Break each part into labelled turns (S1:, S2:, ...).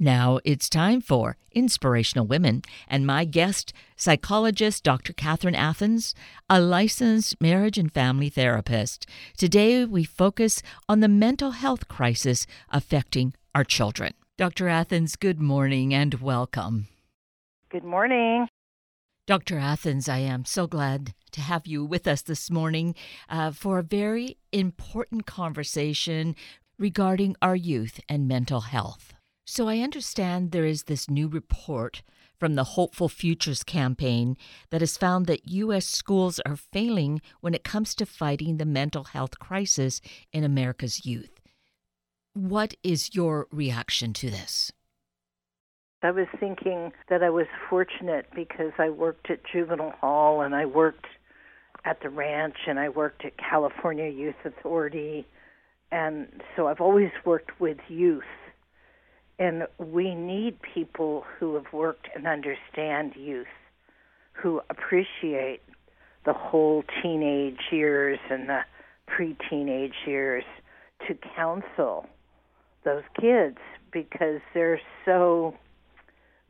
S1: Now it's time for Inspirational Women, and my guest, psychologist Dr. Catherine Athans, a licensed marriage and family therapist. Today we focus on the mental health crisis affecting our children. Dr. Athans, good morning and welcome.
S2: Good morning.
S1: Dr. Athans, I am so glad to have you with us this morning uh, for a very important conversation regarding our youth and mental health. So I understand there is this new report from the Hopeful Futures campaign that has found that U.S. schools are failing when it comes to fighting the mental health crisis in America's youth. What is your reaction to this?
S2: I was thinking that I was fortunate because I worked at juvenile hall and I worked at the ranch and I worked at California Youth Authority. And so I've always worked with youth and we need people who have worked and understand youth, who appreciate the whole teenage years and the pre teenage years to counsel those kids because they're so,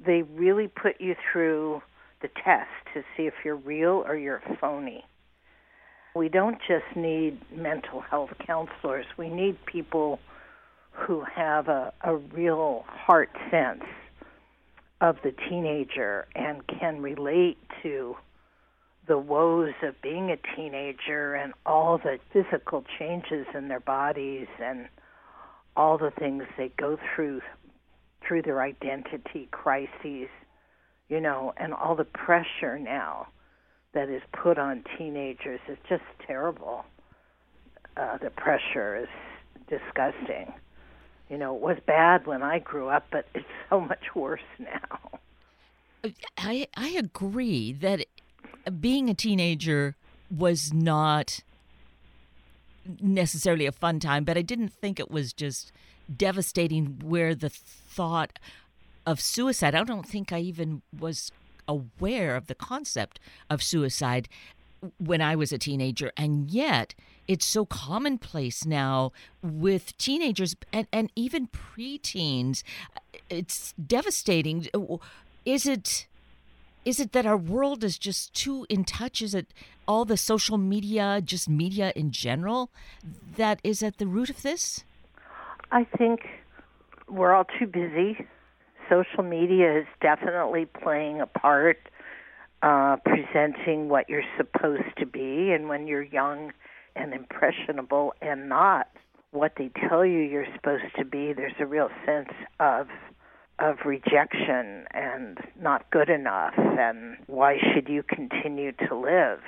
S2: they really put you through the test to see if you're real or you're phony. We don't just need mental health counselors, we need people who have a, a real heart sense of the teenager and can relate to the woes of being a teenager and all the physical changes in their bodies and all the things they go through through their identity crises, you know, and all the pressure now that is put on teenagers is just terrible. Uh, the pressure is disgusting you know, it was bad when I grew up, but it's so much worse now.
S1: I I agree that being a teenager was not necessarily a fun time, but I didn't think it was just devastating where the thought of suicide, I don't think I even was aware of the concept of suicide when I was a teenager. And yet, it's so commonplace now with teenagers and, and even preteens. It's devastating. Is it? Is it that our world is just too in touch? Is it all the social media, just media in general, that is at the root of this?
S2: I think we're all too busy. Social media is definitely playing a part uh, presenting what you're supposed to be, and when you're young and impressionable and not what they tell you you're supposed to be, there's a real sense of of rejection and not good enough and why should you continue to live?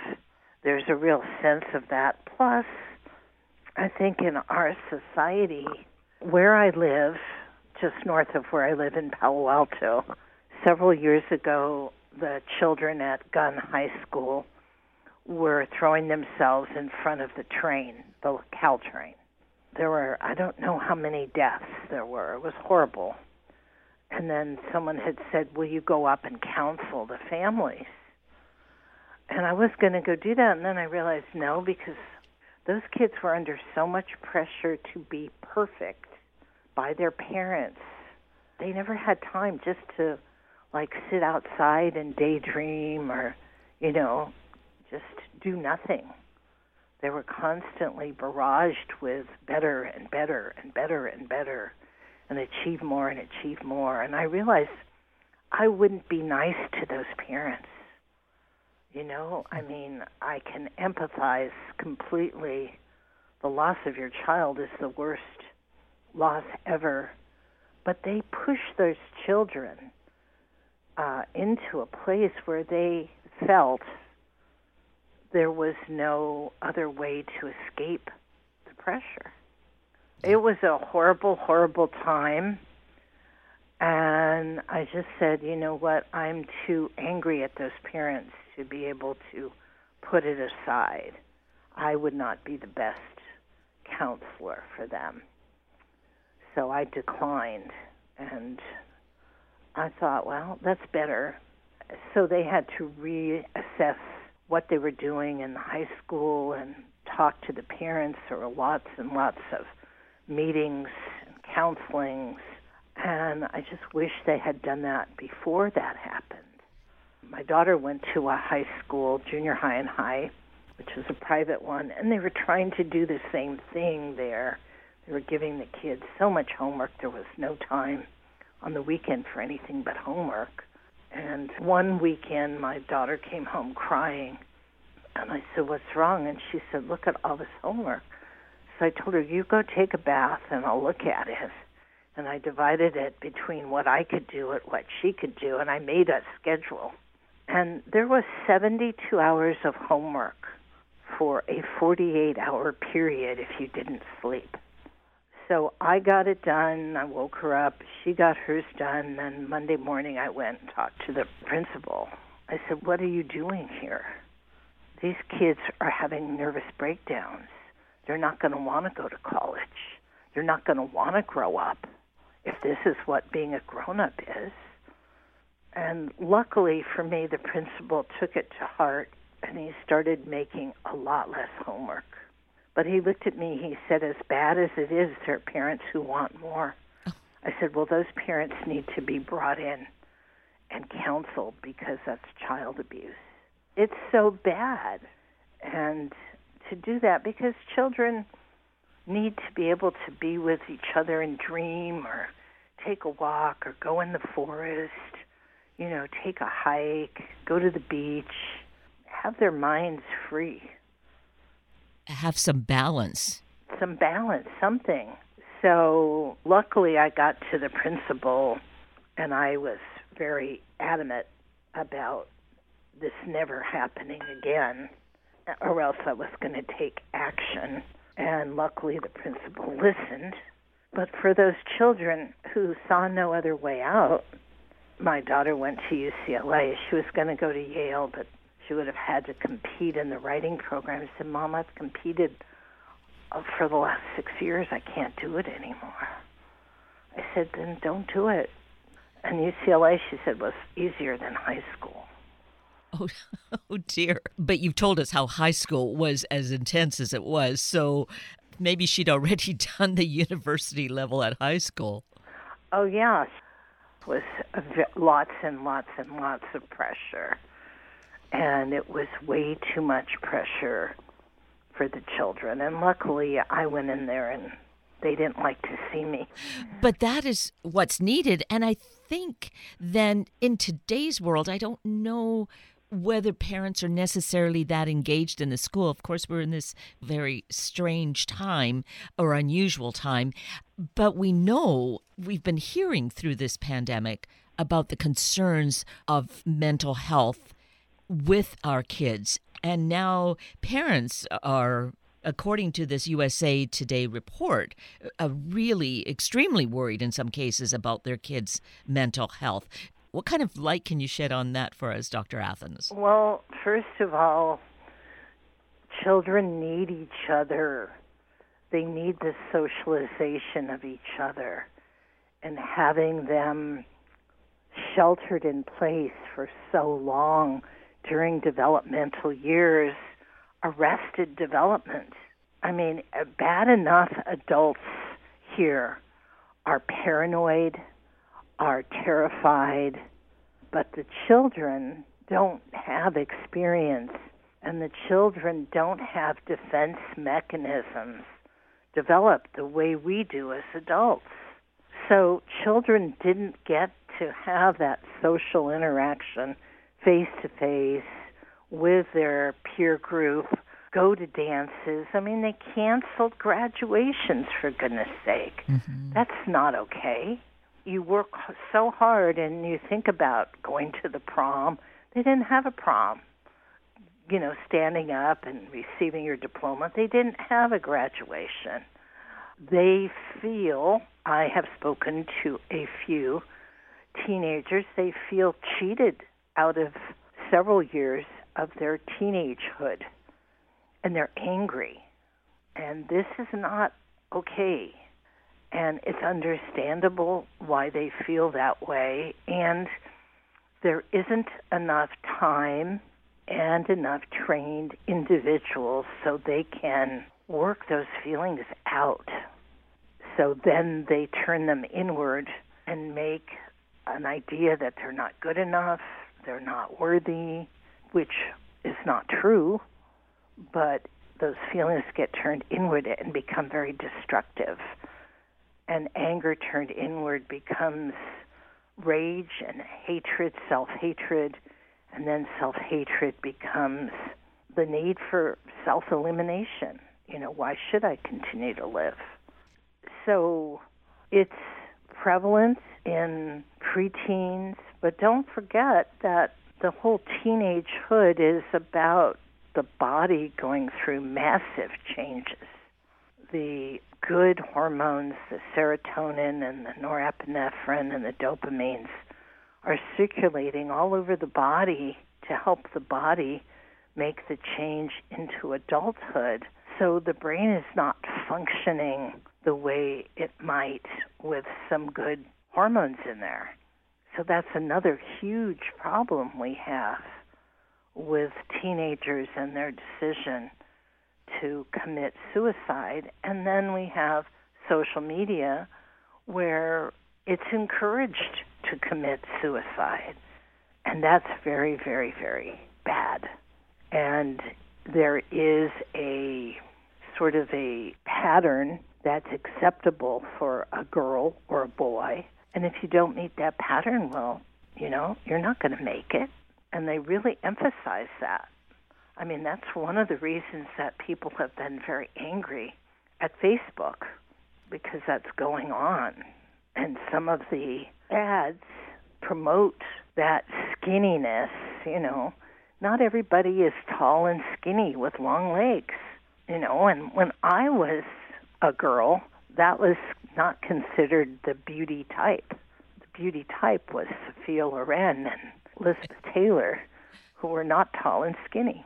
S2: There's a real sense of that. Plus, I think in our society, where I live, just north of where I live in Palo Alto, several years ago, the children at Gunn High School were throwing themselves in front of the train, the Caltrain. There were, I don't know how many deaths there were. It was horrible. And then someone had said, Will you go up and counsel the families? And I was going to go do that, and then I realized no, because those kids were under so much pressure to be perfect by their parents. They never had time just to like sit outside and daydream or, you know, just do nothing. They were constantly barraged with better and better and better and better and achieve more and achieve more. And I realized I wouldn't be nice to those parents. You know, I mean, I can empathize completely. The loss of your child is the worst loss ever. But they push those children uh, into a place where they felt there was no other way to escape the pressure. Mm. It was a horrible, horrible time. And I just said, you know what? I'm too angry at those parents to be able to put it aside. I would not be the best counselor for them. So I declined. And I thought, well, that's better. So they had to reassess what they were doing in the high school and talk to the parents. There were lots and lots of meetings and counselings. And I just wish they had done that before that happened. My daughter went to a high school, junior high and high, which was a private one, and they were trying to do the same thing there. They were giving the kids so much homework, there was no time on the weekend for anything but homework. And one weekend, my daughter came home crying. And I said, What's wrong? And she said, Look at all this homework. So I told her, You go take a bath and I'll look at it. And I divided it between what I could do and what she could do. And I made a schedule. And there was 72 hours of homework for a 48 hour period if you didn't sleep. So I got it done. I woke her up. She got hers done. Then Monday morning, I went and talked to the principal. I said, What are you doing here? These kids are having nervous breakdowns. They're not going to want to go to college. They're not going to want to grow up if this is what being a grown up is. And luckily for me, the principal took it to heart and he started making a lot less homework. But he looked at me, he said, as bad as it is, there are parents who want more. Oh. I said, well, those parents need to be brought in and counseled because that's child abuse. It's so bad. And to do that, because children need to be able to be with each other and dream or take a walk or go in the forest, you know, take a hike, go to the beach, have their minds free
S1: have some balance.
S2: Some balance, something. So luckily, I got to the principal, and I was very adamant about this never happening again, or else I was going to take action. And luckily, the principal listened. But for those children who saw no other way out, my daughter went to UCLA. She was going to go to Yale, but she would have had to compete in the writing program. She said, Mom, I've competed uh, for the last six years. I can't do it anymore. I said, then don't do it. And UCLA, she said, was easier than high school.
S1: Oh, oh dear. But you've told us how high school was as intense as it was. So maybe she'd already done the university level at high school.
S2: Oh, yeah. It was lots and lots and lots of pressure and it was way too much pressure for the children. And luckily, I went in there and they didn't like to see me.
S1: But that is what's needed. And I think then in today's world, I don't know whether parents are necessarily that engaged in the school. Of course, we're in this very strange time or unusual time, but we know we've been hearing through this pandemic about the concerns of mental health with our kids. And now parents are according to this USA Today report, uh, really extremely worried in some cases about their kids' mental health. What kind of light can you shed on that for us, Dr. Athans?
S2: Well, first of all, children need each other. They need the socialization of each other. And having them sheltered in place for so long during developmental years arrested development. I mean, uh, bad enough adults here are paranoid, are terrified, but the children don't have experience and the children don't have defense mechanisms developed the way we do as adults. So children didn't get to have that social interaction face to face with their peer group, go to dances. I mean, they canceled graduations, for goodness sake. Mm-hmm. That's not okay. You work so hard and you think about going to the prom. They didn't have a prom. You know, standing up and receiving your diploma. They didn't have a graduation. They feel, I have spoken to a few teenagers, they feel cheated out of several years of their teenagehood and they're angry. And this is not okay. And it's understandable why they feel that way. And there isn't enough time and enough trained individuals so they can work those feelings out. So then they turn them inward and make an idea that they're not good enough, they're not worthy, which is not true, but those feelings get turned inward and become very destructive. And anger turned inward becomes rage and hatred, self hatred, and then self hatred becomes the need for self elimination. You know, why should I continue to live? So it's prevalent in preteens, but don't forget that the whole teenagehood is about the body going through massive changes. The good hormones, the serotonin and the norepinephrine and the dopamines, are circulating all over the body to help the body make the change into adulthood. So the brain is not functioning the way it might with some good hormones in there. So that's another huge problem we have with teenagers and their decision to commit suicide. And then we have social media where it's encouraged to commit suicide. And that's very, very, very bad. And there is a sort of a pattern that's acceptable for a girl or a boy. And if you don't meet that pattern, well, you know, you're not going to make it. And they really emphasize that. I mean, that's one of the reasons that people have been very angry at Facebook because that's going on. And some of the ads promote that skinniness, you know. Not everybody is tall and skinny with long legs, you know. And when I was a girl, that was not considered the beauty type. The beauty type was Sophia Loren and Elizabeth Taylor, who were not tall and skinny.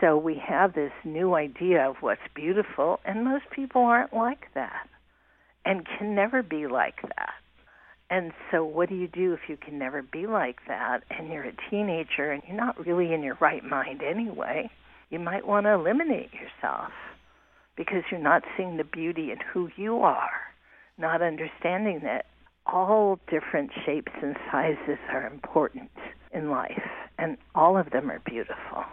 S2: So we have this new idea of what's beautiful, and most people aren't like that and can never be like that. And so, what do you do if you can never be like that and you're a teenager and you're not really in your right mind anyway? You might want to eliminate yourself because you're not seeing the beauty in who you are, not understanding that all different shapes and sizes are important in life, and all of them are beautiful.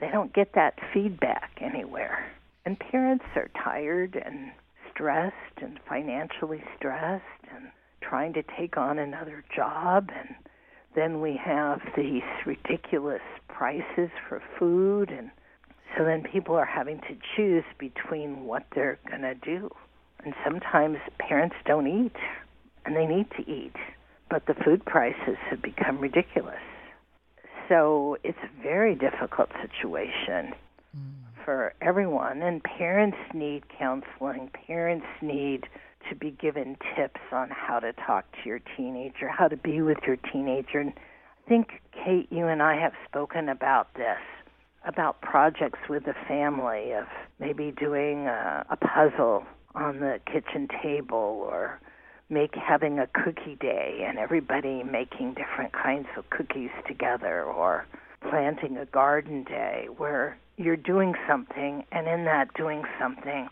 S2: They don't get that feedback anywhere. And parents are tired and stressed and financially stressed and trying to take on another job and then we have these ridiculous prices for food and so then people are having to choose between what they're going to do. And sometimes parents don't eat, and they need to eat, but the food prices have become ridiculous. So it's a very difficult situation mm. for everyone, and parents need counseling. Parents need to be given tips on how to talk to your teenager, how to be with your teenager. And I think, Kate, you and I have spoken about this about projects with the family of maybe doing a, a puzzle on the kitchen table or make having a cookie day and everybody making different kinds of cookies together or planting a garden day where you're doing something and in that doing something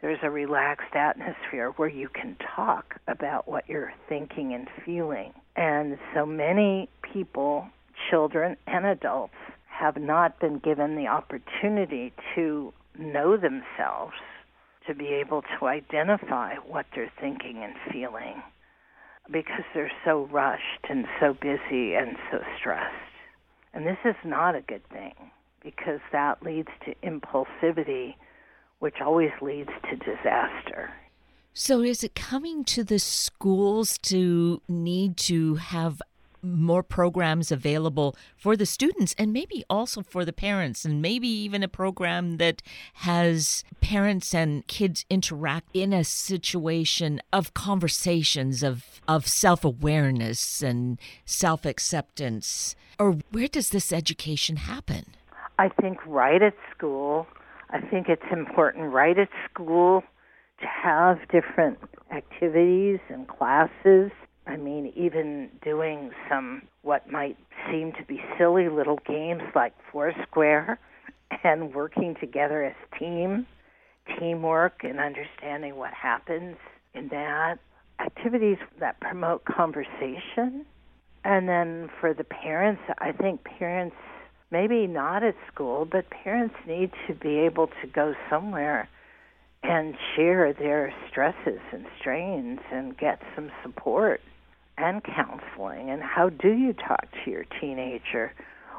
S2: there's a relaxed atmosphere where you can talk about what you're thinking and feeling. And so many people, children and adults, have not been given the opportunity to know themselves, to be able to identify what they're thinking and feeling, because they're so rushed and so busy and so stressed. And this is not a good thing because that leads to impulsivity, which always leads to disaster.
S1: So, is it coming to the schools to need to have more programs available for the students and maybe also for the parents and maybe even a program that has parents and kids interact in a situation of conversations of of self-awareness and self-acceptance. Or where does this education happen?
S2: I think right at school. I think it's important right at school to have different activities and classes I mean, even doing some what might seem to be silly little games like Foursquare and working together as team, teamwork and understanding what happens in that. activities that promote conversation. And then for the parents, I think parents, maybe not at school, but parents need to be able to go somewhere and share their stresses and strains and get some support and counseling. And how do you talk to your teenager?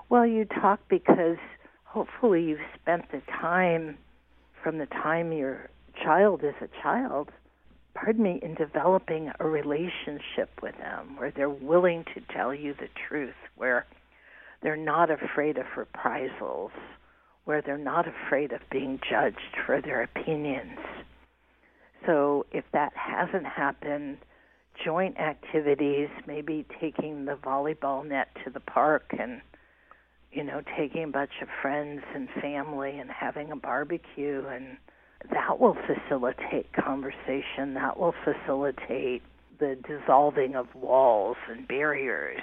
S2: Well, you talk because hopefully you've spent the time from the time your child is a child, pardon me, in developing a relationship with them where they're willing to tell you the truth, where they're not afraid of reprisals, where they're not afraid of being judged for their opinions. So if that hasn't happened, joint activities, maybe taking the volleyball net to the park and you know, taking a bunch of friends and family and having a barbecue and that will facilitate conversation. That will facilitate the dissolving of walls and barriers.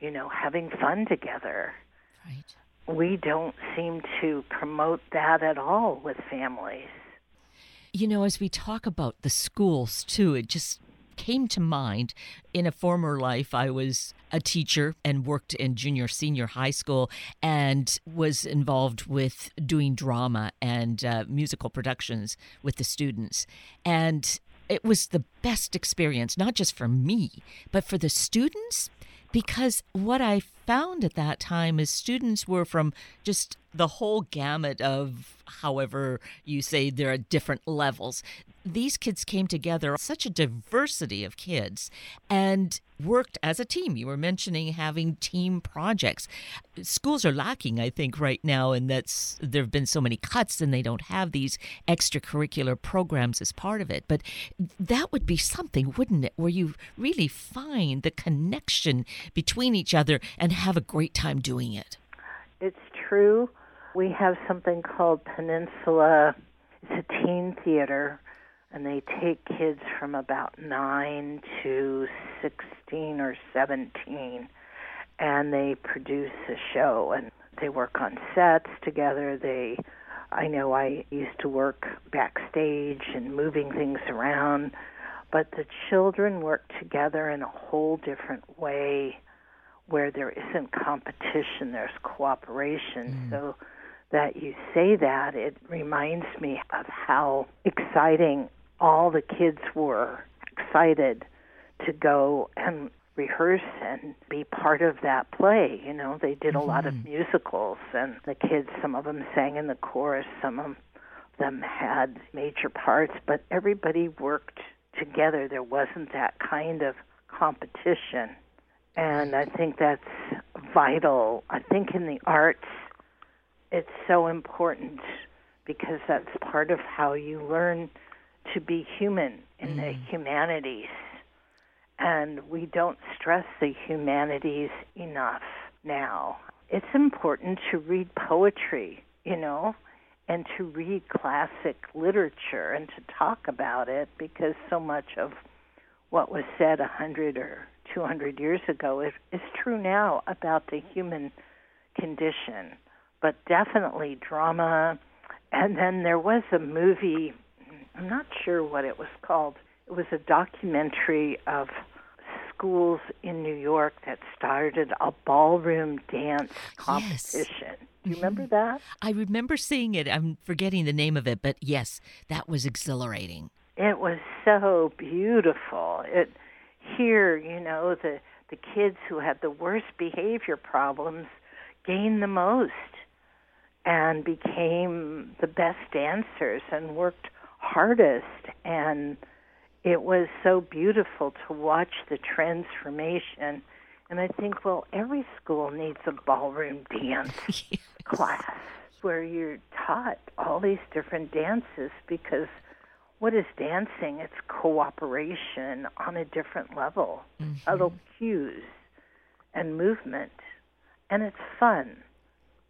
S2: You know, having fun together.
S1: Right.
S2: We don't seem to promote that at all with families.
S1: You know, as we talk about the schools too, it just came to mind in a former life i was a teacher and worked in junior senior high school and was involved with doing drama and uh, musical productions with the students. And it was the best experience not just for me but for the students because what I found at that time is students were from just the whole gamut of however you say there are different levels these kids came together, such a diversity of kids, and worked as a team. You were mentioning having team projects. Schools are lacking, I think, right now, and that's there have been so many cuts, and they don't have these extracurricular programs as part of it. But that would be something, wouldn't it, where you really find the connection between each other and have a great time doing it.
S2: It's true. We have something called Peninsula. It's a teen theater and they take kids from about 9 to 16 or 17 and they produce a show and they work on sets together they I know I used to work backstage and moving things around but the children work together in a whole different way where there isn't competition there's cooperation mm. so that you say that it reminds me of how exciting all the kids were excited to go and rehearse and be part of that play. You know, they did a mm-hmm. lot of mm-hmm. musicals, and the kids, some of them sang in the chorus, some of them had major parts, but everybody worked together. There wasn't that kind of competition. And I think that's vital. I think in the arts, it's so important because that's part of how you learn to be human in mm. the humanities. And we don't stress the humanities enough now. It's important to read poetry, you know, and to read classic literature and to talk about it because so much of what was said a hundred or two hundred years ago is, is true now about the human condition. But definitely drama. And then there was a movie I'm not sure what it was called. It was a documentary of schools in New York that started a ballroom dance competition. Yes. Do you remember mm-hmm. that?
S1: I remember seeing it. I'm forgetting the name of it, but yes, that was exhilarating.
S2: It was so beautiful. It here, you know, the the kids who had the worst behavior problems gained the most and became the best dancers and worked hardest and it was so beautiful to watch the transformation and I think well every school needs a ballroom dance yes. class where you're taught all these different dances because what is dancing? It's cooperation on a different level, mm-hmm. subtle cues and movement, and it's fun.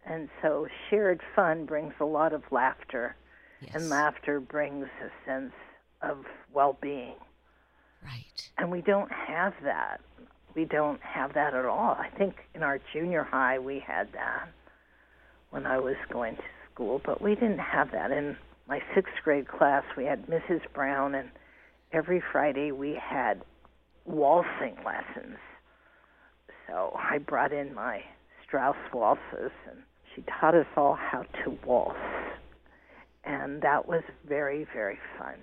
S2: And so shared fun brings a lot of laughter Yes. And laughter brings a sense of well being.
S1: Right.
S2: And we don't have that. We don't have that at all. I think in our junior high we had that when I was going to school, but we didn't have that. In my sixth grade class, we had Mrs. Brown, and every Friday we had waltzing lessons. So I brought in my Strauss waltzes and she taught us all how to waltz. And that was very, very fun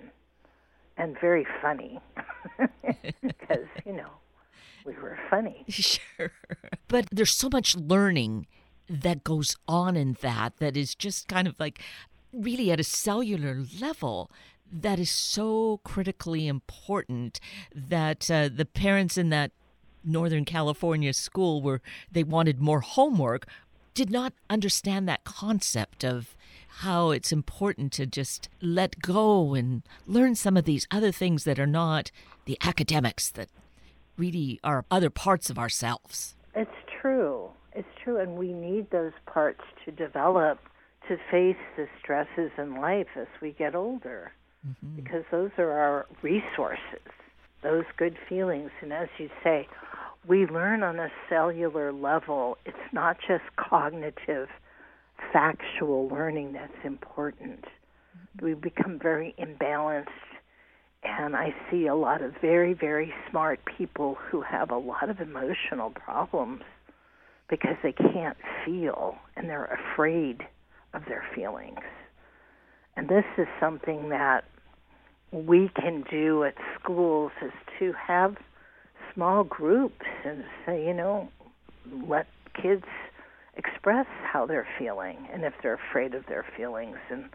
S2: and very funny because, you know, we were funny.
S1: Sure. But there's so much learning that goes on in that that is just kind of like really at a cellular level that is so critically important that uh, the parents in that Northern California school where they wanted more homework did not understand that concept of how it's important to just let go and learn some of these other things that are not the academics that really are other parts of ourselves.
S2: It's true. It's true. And we need those parts to develop to face the stresses in life as we get older mm-hmm. because those are our resources, those good feelings. And as you say, we learn on a cellular level. It's not just cognitive, factual learning that's important. Mm-hmm. We become very imbalanced. And I see a lot of very, very smart people who have a lot of emotional problems because they can't feel and they're afraid of their feelings. And this is something that we can do at schools is to have small groups and say, you know, let kids express how they're feeling and if they're afraid of their feelings and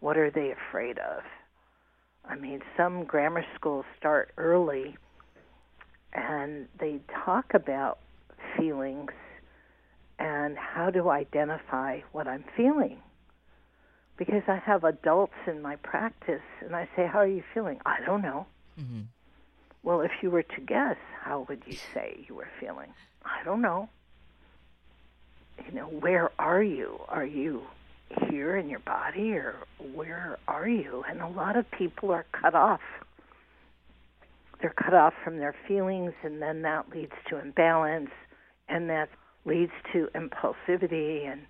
S2: what are they afraid of. I mean, some grammar schools start early and they talk about feelings and how to identify what I'm feeling. Because I have adults in my practice, and I say, How are you feeling? I don't know. Mm-hmm. Well, if you were to guess, how would you say you were feeling? I don't know. You know, where are you? Are you here in your body, or where are you? And a lot of people are cut off. They're cut off from their feelings, and then that leads to imbalance, and that's leads to impulsivity and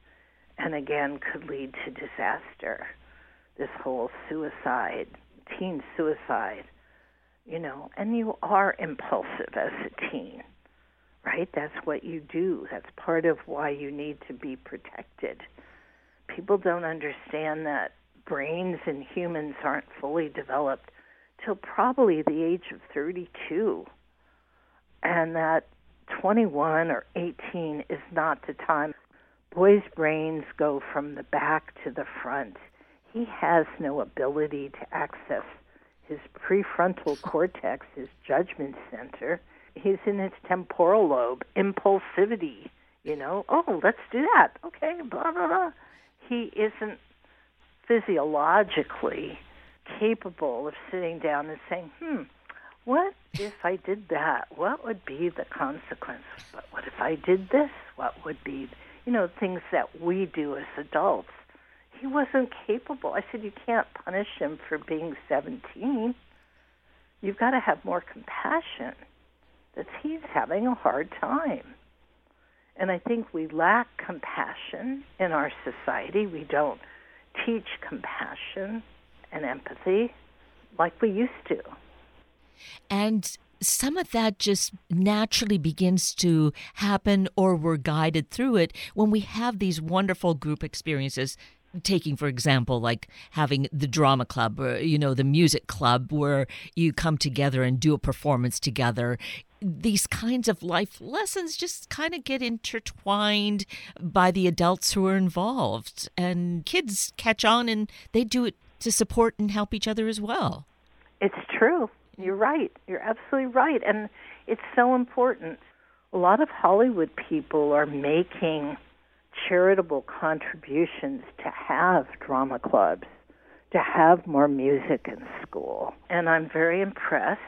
S2: and again could lead to disaster. This whole suicide, teen suicide, you know, and you are impulsive as a teen, right? That's what you do. That's part of why you need to be protected. People don't understand that brains in humans aren't fully developed till probably the age of 32 and that 21 or 18 is not the time. Boys' brains go from the back to the front. He has no ability to access his prefrontal cortex, his judgment center. He's in his temporal lobe, impulsivity, you know. Oh, let's do that. Okay, blah, blah, blah. He isn't physiologically capable of sitting down and saying, hmm, what if I did that? What would be the consequence? But what if I did this? What would be, you know, things that we do as adults? He wasn't capable. I said, you can't punish him for being 17. You've got to have more compassion that he's having a hard time. And I think we lack compassion in our society. We don't teach compassion and empathy like we used to.
S1: And some of that just naturally begins to happen or we're guided through it when we have these wonderful group experiences. Taking for example like having the drama club or you know the music club where you come together and do a performance together. These kinds of life lessons just kind of get intertwined by the adults who are involved. And kids catch on and they do it to support and help each other as well.
S2: It's true you're right. You're absolutely right. And it's so important. A lot of Hollywood people are making charitable contributions to have drama clubs, to have more music in school. And I'm very impressed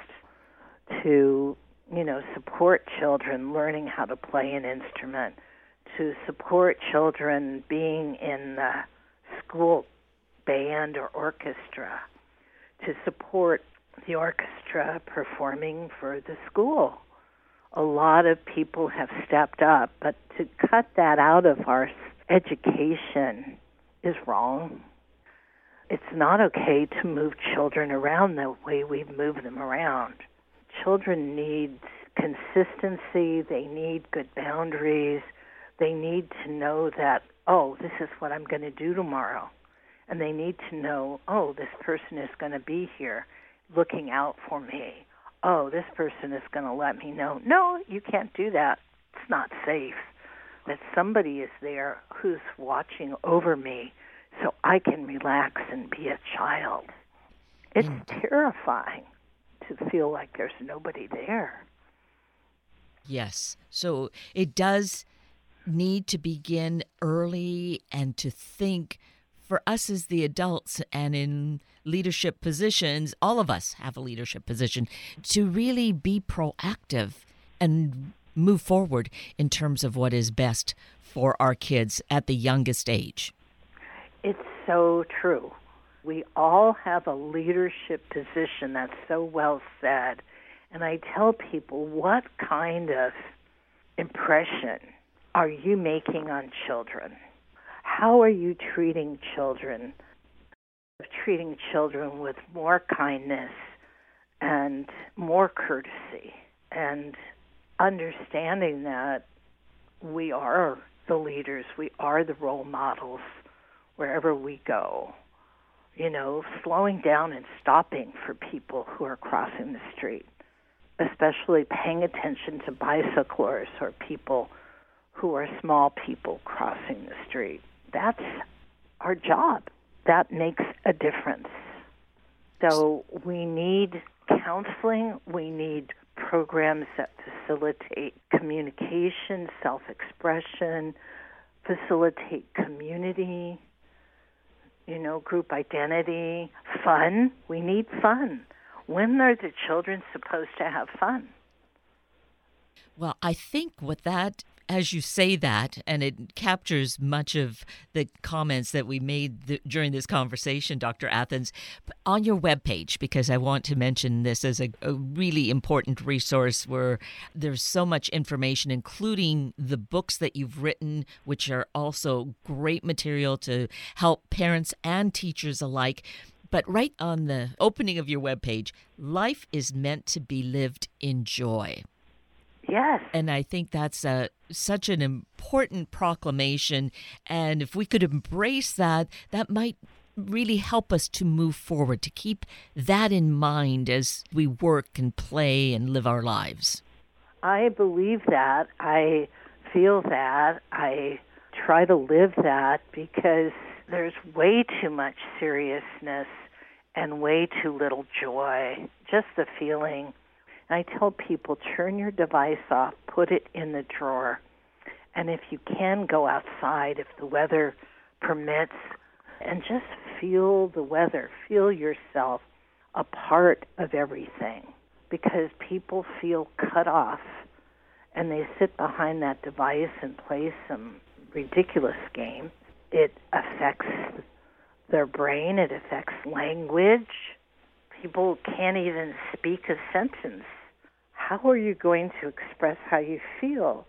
S2: to, you know, support children learning how to play an instrument, to support children being in the school band or orchestra, to support the orchestra performing for the school. A lot of people have stepped up, but to cut that out of our education is wrong. it's not okay to move children around the way we move them around. Children need consistency, they need good boundaries, they need to know that, oh, this is what I'm going to do tomorrow. And they need to know, oh, this person is going to be here looking out for me. Oh, this person is going to let me know, no, you can't do that. It's not safe. That somebody is there who's watching over me so I can relax and be a child. It's mm. terrifying to feel like there's nobody there.
S1: Yes. So it does need to begin early and to think for us as the adults and in leadership positions, all of us have a leadership position, to really be proactive and move forward in terms of what is best for our kids at the youngest age.
S2: It's so true. We all have a leadership position. That's so well said. And I tell people, what kind of impression are you making on children? How are you treating children? Treating children with more kindness and more courtesy and understanding that we are the leaders, we are the role models wherever we go. You know, slowing down and stopping for people who are crossing the street, especially paying attention to bicyclers or people who are small people crossing the street. That's our job. That makes a difference. So we need counseling, we need programs that facilitate communication, self expression, facilitate community, you know, group identity, fun. We need fun. When are the children supposed to have fun?
S1: Well, I think what that as you say that, and it captures much of the comments that we made th- during this conversation, Dr. Athans, on your webpage, because I want to mention this as a, a really important resource where there's so much information, including the books that you've written, which are also great material to help parents and teachers alike. But right on the opening of your webpage, life is meant to be lived in joy.
S2: Yes.
S1: And I think that's a, such an important proclamation. And if we could embrace that, that might really help us to move forward, to keep that in mind as we work and play and live our lives.
S2: I believe that. I feel that. I try to live that because there's way too much seriousness and way too little joy. Just the feeling and I tell people turn your device off, put it in the drawer. And if you can go outside, if the weather permits, and just feel the weather, feel yourself a part of everything. Because people feel cut off and they sit behind that device and play some ridiculous game. It affects their brain, it affects language. People can't even speak a sentence how are you going to express how you feel?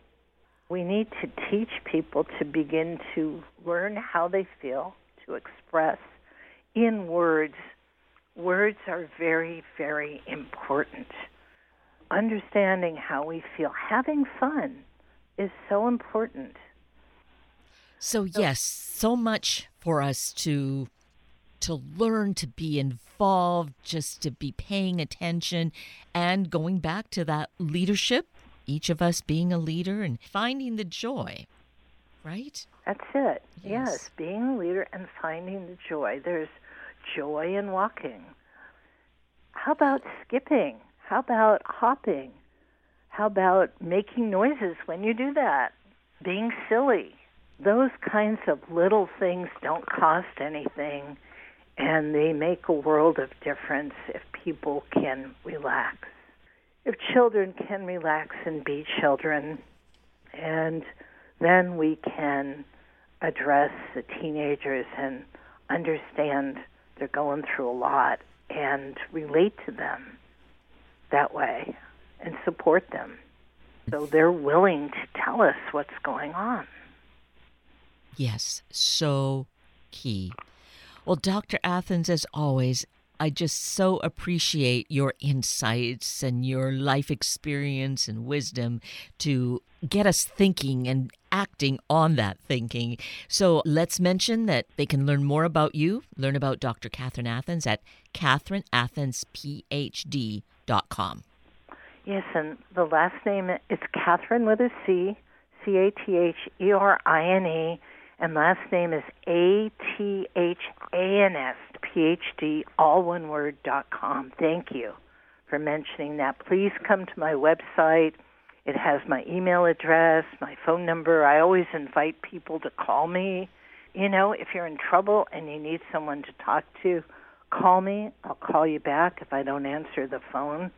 S2: We need to teach people to begin to learn how they feel, to express in words. Words are very, very important. Understanding how we feel, having fun is so important.
S1: So, yes, so much for us to to learn to be involved, just to be paying attention, and going back to that leadership, each of us being a leader and finding the joy, right?
S2: That's it. Yes, yes being a leader and finding the joy. There's joy in walking. How about skipping? How about hopping? How about making noises when you do that? Being silly. Those kinds of little things don't cost anything and they make a world of difference if people can relax. If children can relax and be children, and then we can address the teenagers and understand they're going through a lot and relate to them that way and support them so they're willing to tell us what's going on.
S1: Yes, so key. Well, Dr. Athans, as always, I just so appreciate your insights and your life experience and wisdom to get us thinking and acting on that thinking. So let's mention that they can learn more about you, learn about Dr. Catherine Athans at catherineathansphd.com.
S2: Yes, and the last name is Catherine with a C, C A T H E R I N E, and last name is A T H A N S PhD, all one word, dot com. Thank you for mentioning that. Please come to my website. It has my email address, my phone number. I always invite people to call me. You know, if you're in trouble and you need someone to talk to, call me. I'll call you back if I don't answer the phone.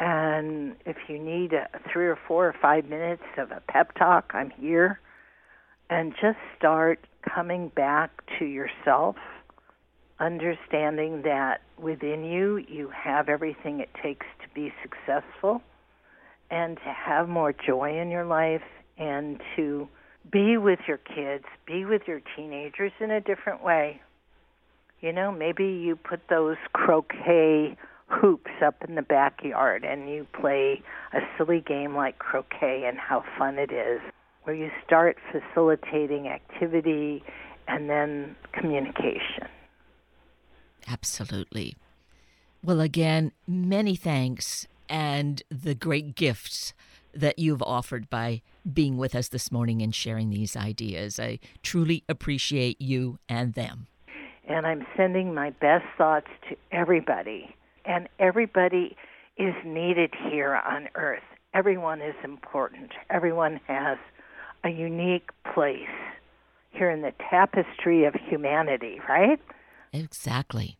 S2: And if you need a, three or four or five minutes of a pep talk, I'm here. And just start coming back to yourself understanding that within you you have everything it takes to be successful and to have more joy in your life and to be with your kids, be with your teenagers in a different way. You know, maybe you put those croquet hoops up in the backyard and you play a silly game like croquet and how fun it is, where you start facilitating activity and then communication.
S1: Absolutely. Well, again, many thanks and the great gifts that you've offered by being with us this morning and sharing these ideas. I truly appreciate you and them.
S2: And I'm sending my best thoughts to everybody. And everybody is needed here on earth. Everyone is important. Everyone has a unique place here in the tapestry of humanity, right?
S1: Exactly.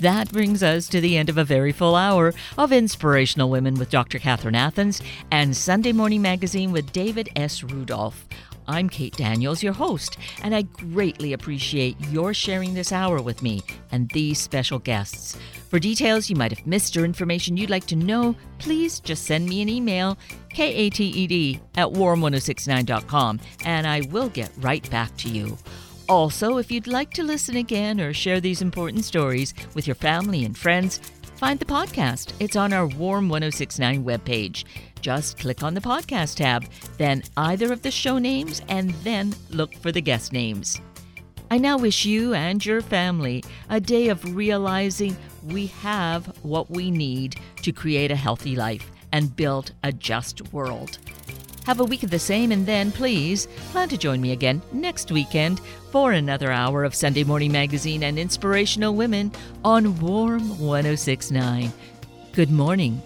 S1: That brings us to the end of a very full hour of Inspirational Women with Dr. Catherine Athans and Sunday Morning Magazine with David S. Rudolph. I'm Kate Daniels, your host, and I greatly appreciate your sharing this hour with me and these special guests. For details you might have missed or information you'd like to know, please just send me an email, kated at warm1069.com, and I will get right back to you. Also, if you'd like to listen again or share these important stories with your family and friends, find the podcast. It's on our Warm 1069 webpage. Just click on the podcast tab, then either of the show names, and then look for the guest names. I now wish you and your family a day of realizing we have what we need to create a healthy life and build a just world. Have a week of the same, and then please plan to join me again next weekend for another hour of Sunday Morning Magazine and Inspirational Women on Warm 1069. Good morning